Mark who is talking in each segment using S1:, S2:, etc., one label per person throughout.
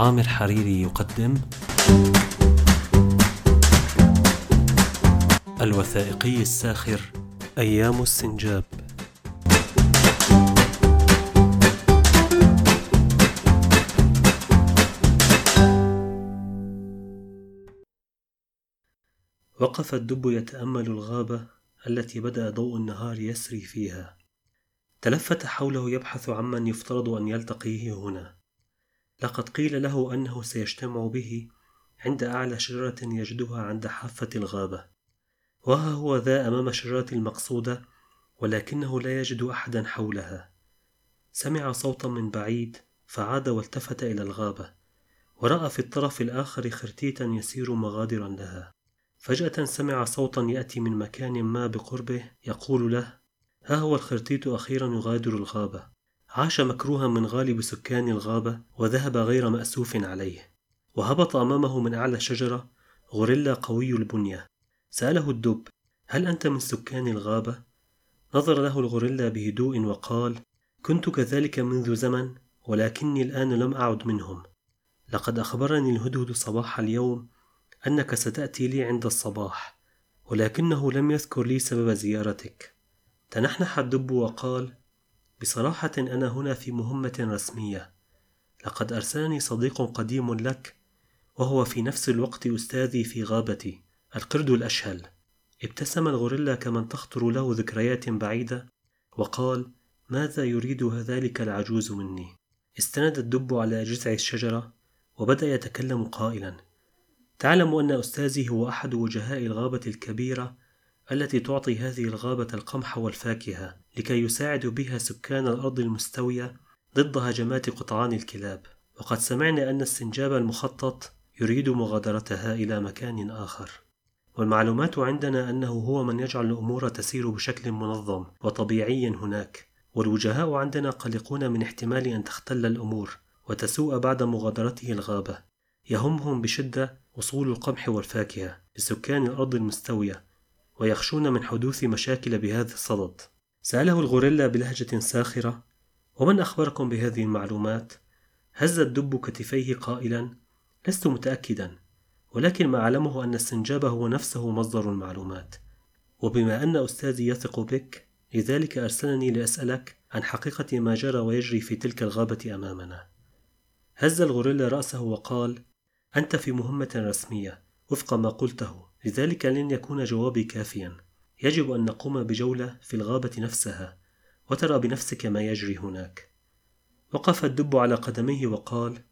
S1: عامر حريري يقدم الوثائقي الساخر أيام السنجاب. وقف الدب يتأمل الغابة التي بدأ ضوء النهار يسري فيها. تلفت حوله يبحث عمن يفترض أن يلتقيه هنا. لقد قيل له أنه سيجتمع به عند أعلى شجرة يجدها عند حافة الغابة وها هو ذا أمام الشجرة المقصودة ولكنه لا يجد أحدا حولها. سمع صوتا من بعيد فعاد والتفت إلى الغابة ورأى في الطرف الآخر خرتيتا يسير مغادرا لها. فجأة سمع صوتا يأتي من مكان ما بقربه يقول له ها هو الخرتيت أخيرا يغادر الغابة. عاش مكروها من غالب سكان الغابة وذهب غير مأسوف عليه وهبط أمامه من أعلى شجرة غوريلا قوي البنية. سأله الدب هل أنت من سكان الغابة؟ نظر له الغوريلا بهدوء وقال كنت كذلك منذ زمن ولكني الآن لم أعد منهم. لقد أخبرني الهدهد صباح اليوم أنك ستأتي لي عند الصباح ولكنه لم يذكر لي سبب زيارتك. تنحنح الدب وقال بصراحة أنا هنا في مهمة رسمية. لقد أرسلني صديق قديم لك وهو في نفس الوقت أستاذي في غابتي القرد الأشهل. ابتسم الغوريلا كمن تخطر له ذكريات بعيدة وقال ماذا يريد ذلك العجوز مني؟ استند الدب على جذع الشجرة وبدأ يتكلم قائلا تعلم أن أستاذي هو أحد وجهاء الغابة الكبيرة التي تعطي هذه الغابة القمح والفاكهة لكي يساعد بها سكان الأرض المستوية ضد هجمات قطعان الكلاب. وقد سمعنا أن السنجاب المخطط يريد مغادرتها إلى مكان آخر. والمعلومات عندنا أنه هو من يجعل الأمور تسير بشكل منظم وطبيعي هناك. والوجهاء عندنا قلقون من احتمال أن تختل الأمور وتسوء بعد مغادرته الغابة. يهمهم بشدة وصول القمح والفاكهة لسكان الأرض المستوية ويخشون من حدوث مشاكل بهذا الصدد. سأله الغوريلا بلهجة ساخرة ومن أخبركم بهذه المعلومات؟ هز الدب كتفيه قائلا لست متأكدا ولكن ما أعلمه أن السنجاب هو نفسه مصدر المعلومات. وبما أن أستاذي يثق بك لذلك أرسلني لأسألك عن حقيقة ما جرى ويجري في تلك الغابة أمامنا. هز الغوريلا رأسه وقال أنت في مهمة رسمية وفق ما قلته. لذلك لن يكون جوابي كافيا يجب أن نقوم بجولة في الغابة نفسها وترى بنفسك ما يجري هناك وقف الدب على قدميه وقال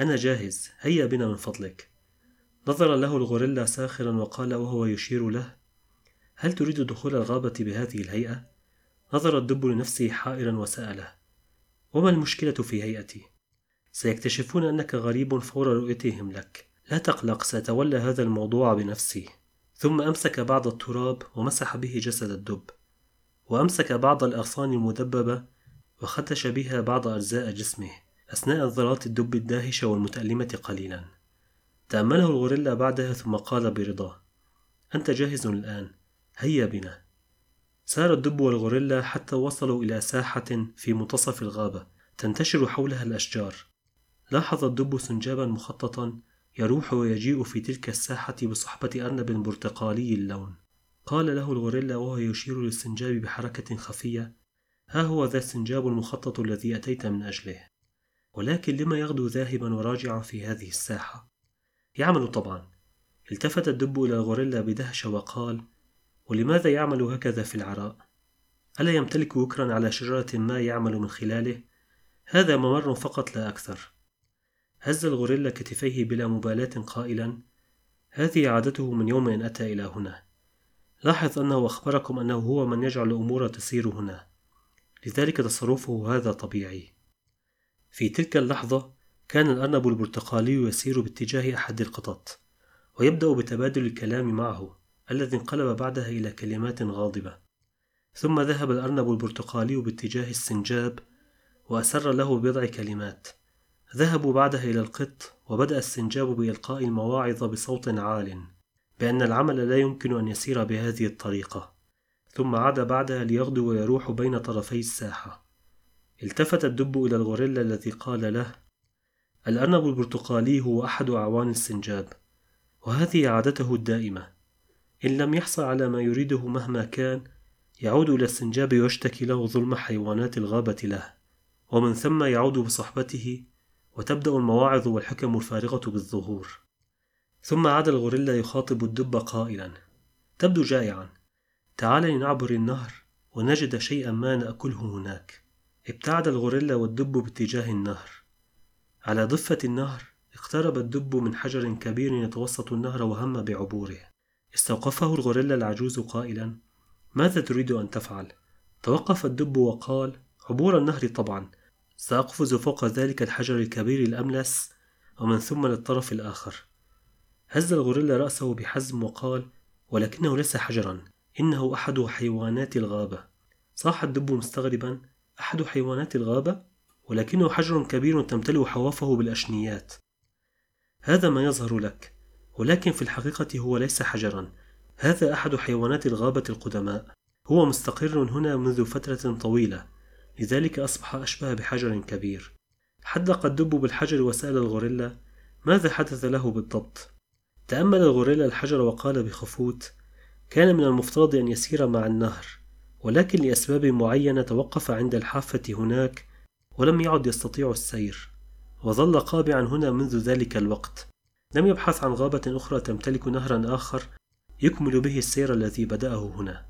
S1: أنا جاهز هيا بنا من فضلك نظر له الغوريلا ساخرا وقال وهو يشير له هل تريد دخول الغابة بهذه الهيئة؟ نظر الدب لنفسه حائرا وسأله وما المشكلة في هيئتي؟ سيكتشفون أنك غريب فور رؤيتهم لك لا تقلق سأتولى هذا الموضوع بنفسي ثم أمسك بعض التراب ومسح به جسد الدب وأمسك بعض الأغصان المدببة وخدش بها بعض أجزاء جسمه أثناء نظرات الدب الداهشة والمتألمة قليلا. تأمله الغوريلا بعدها ثم قال برضا أنت جاهز الآن هيا بنا. سار الدب والغوريلا حتى وصلوا إلى ساحة في منتصف الغابة تنتشر حولها الأشجار. لاحظ الدب سنجابا مخططا يروح ويجيء في تلك الساحة بصحبة أرنب برتقالي اللون. قال له الغوريلا وهو يشير للسنجاب بحركة خفية ها هو ذا السنجاب المخطط الذي أتيت من أجله. ولكن لما يغدو ذاهبا وراجعا في هذه الساحة؟ يعمل طبعا. التفت الدب إلى الغوريلا بدهشة وقال ولماذا يعمل هكذا في العراء؟ ألا يمتلك وكرا على شجرة ما يعمل من خلاله؟ هذا ممر فقط لا أكثر. هز الغوريلا كتفيه بلا مبالاة قائلا هذه عادته من يوم أن أتى إلى هنا. لاحظ أنه أخبركم أنه هو من يجعل الأمور تسير هنا. لذلك تصرفه هذا طبيعي. في تلك اللحظة كان الأرنب البرتقالي يسير باتجاه أحد القطط ويبدأ بتبادل الكلام معه الذي انقلب بعدها إلى كلمات غاضبة. ثم ذهب الأرنب البرتقالي باتجاه السنجاب وأسر له بضع كلمات. ذهبوا بعدها إلى القط وبدأ السنجاب بإلقاء المواعظ بصوت عال بأن العمل لا يمكن أن يسير بهذه الطريقة. ثم عاد بعدها ليغدو ويروح بين طرفي الساحة. التفت الدب إلى الغوريلا الذي قال له الأرنب البرتقالي هو أحد أعوان السنجاب وهذه عادته الدائمة. إن لم يحصل على ما يريده مهما كان يعود إلى السنجاب ويشتكي له ظلم حيوانات الغابة له ومن ثم يعود بصحبته وتبدأ المواعظ والحكم الفارغة بالظهور. ثم عاد الغوريلا يخاطب الدب قائلا تبدو جائعا. تعال لنعبر النهر ونجد شيئا ما نأكله هناك. ابتعد الغوريلا والدب باتجاه النهر. على ضفة النهر اقترب الدب من حجر كبير يتوسط النهر وهم بعبوره. استوقفه الغوريلا العجوز قائلا ماذا تريد أن تفعل؟ توقف الدب وقال عبور النهر طبعا. سأقفز فوق ذلك الحجر الكبير الأملس ومن ثم للطرف الآخر. هز الغوريلا رأسه بحزم وقال ولكنه ليس حجرا إنه أحد حيوانات الغابة. صاح الدب مستغربا أحد حيوانات الغابة؟ ولكنه حجر كبير تمتلئ حوافه بالأشنيات. هذا ما يظهر لك ولكن في الحقيقة هو ليس حجرا. هذا أحد حيوانات الغابة القدماء. هو مستقر هنا منذ فترة طويلة. لذلك أصبح أشبه بحجر كبير. حدق الدب بالحجر وسأل الغوريلا ماذا حدث له بالضبط؟ تأمل الغوريلا الحجر وقال بخفوت كان من المفترض أن يسير مع النهر ولكن لأسباب معينة توقف عند الحافة هناك ولم يعد يستطيع السير وظل قابعا هنا منذ ذلك الوقت. لم يبحث عن غابة أخرى تمتلك نهرا آخر يكمل به السير الذي بدأه هنا.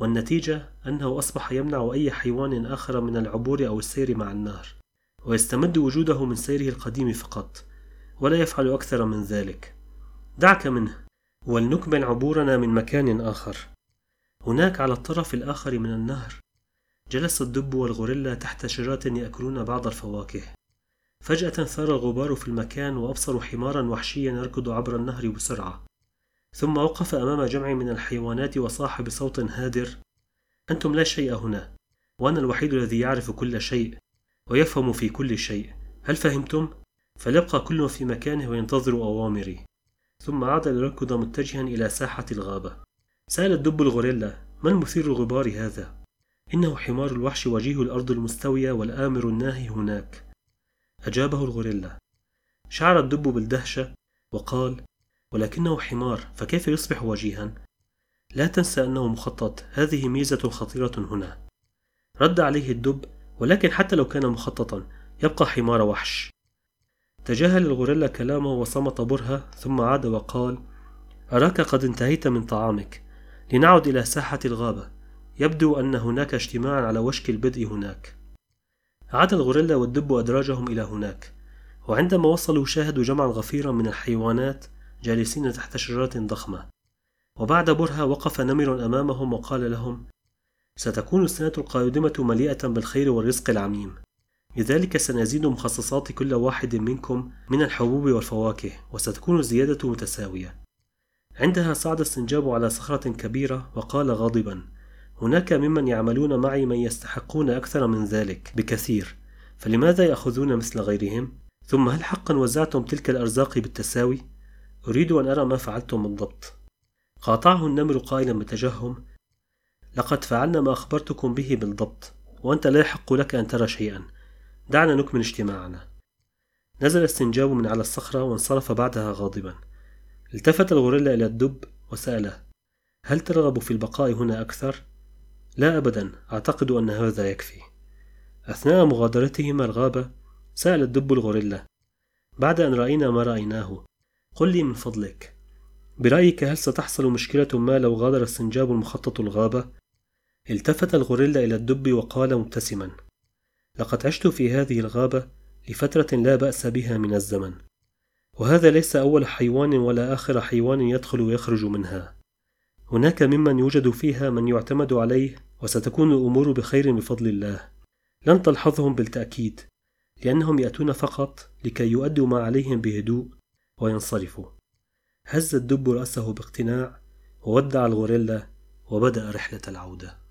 S1: والنتيجة أنه أصبح يمنع أي حيوان آخر من العبور أو السير مع النهر ويستمد وجوده من سيره القديم فقط ولا يفعل أكثر من ذلك. دعك منه ولنكمل عبورنا من مكان آخر. هناك على الطرف الآخر من النهر جلس الدب والغوريلا تحت شجرة يأكلون بعض الفواكه. فجأة ثار الغبار في المكان وأبصروا حمارا وحشيا يركض عبر النهر بسرعة. ثم وقف أمام جمع من الحيوانات وصاح بصوت هادر. أنتم لا شيء هنا وأنا الوحيد الذي يعرف كل شيء ويفهم في كل شيء. هل فهمتم؟ فليبقى كل في مكانه وينتظر أوامري. ثم عاد ليركض متجها إلى ساحة الغابة. سأل الدب الغوريلا ما المثير الغبار هذا؟ إنه حمار الوحش وجيه الأرض المستوية والآمر الناهي هناك. أجابه الغوريلا. شعر الدب بالدهشة وقال ولكنه حمار فكيف يصبح وجيها؟ لا تنسى أنه مخطط. هذه ميزة خطيرة هنا. رد عليه الدب ولكن حتى لو كان مخططا يبقى حمار وحش. تجاهل الغوريلا كلامه وصمت برهة ثم عاد وقال أراك قد انتهيت من طعامك. لنعد إلى ساحة الغابة. يبدو أن هناك اجتماعا على وشك البدء هناك. عاد الغوريلا والدب أدراجهم إلى هناك. وعندما وصلوا شاهدوا جمعا غفيرا من الحيوانات جالسين تحت شجرة ضخمة وبعد برهة وقف نمر أمامهم وقال لهم ستكون السنة القادمة مليئة بالخير والرزق العميم لذلك سنزيد مخصصات كل واحد منكم من الحبوب والفواكه وستكون الزيادة متساوية عندها صعد السنجاب على صخرة كبيرة وقال غاضبا هناك ممن يعملون معي من يستحقون أكثر من ذلك بكثير فلماذا يأخذون مثل غيرهم؟ ثم هل حقا وزعتم تلك الأرزاق بالتساوي؟ أريد أن أرى ما فعلتم بالضبط. قاطعه النمر قائلا بتجهم لقد فعلنا ما أخبرتكم به بالضبط وأنت لا يحق لك أن ترى شيئا. دعنا نكمل اجتماعنا. نزل السنجاب من على الصخرة وانصرف بعدها غاضبا. التفت الغوريلا إلى الدب وسأله هل ترغب في البقاء هنا أكثر؟ لا أبدا أعتقد أن هذا يكفي. أثناء مغادرتهما الغابة سأل الدب الغوريلا بعد أن رأينا ما رأيناه قل لي من فضلك. برأيك هل ستحصل مشكلة ما لو غادر السنجاب المخطط الغابة؟ التفت الغوريلا إلى الدب وقال مبتسما. لقد عشت في هذه الغابة لفترة لا بأس بها من الزمن. وهذا ليس أول حيوان ولا آخر حيوان يدخل ويخرج منها. هناك ممن يوجد فيها من يعتمد عليه وستكون الأمور بخير بفضل الله. لن تلحظهم بالتأكيد لأنهم يأتون فقط لكي يؤدوا ما عليهم بهدوء وينصرفوا هز الدب رأسه باقتناع وودع الغوريلا وبدأ رحلة العودة.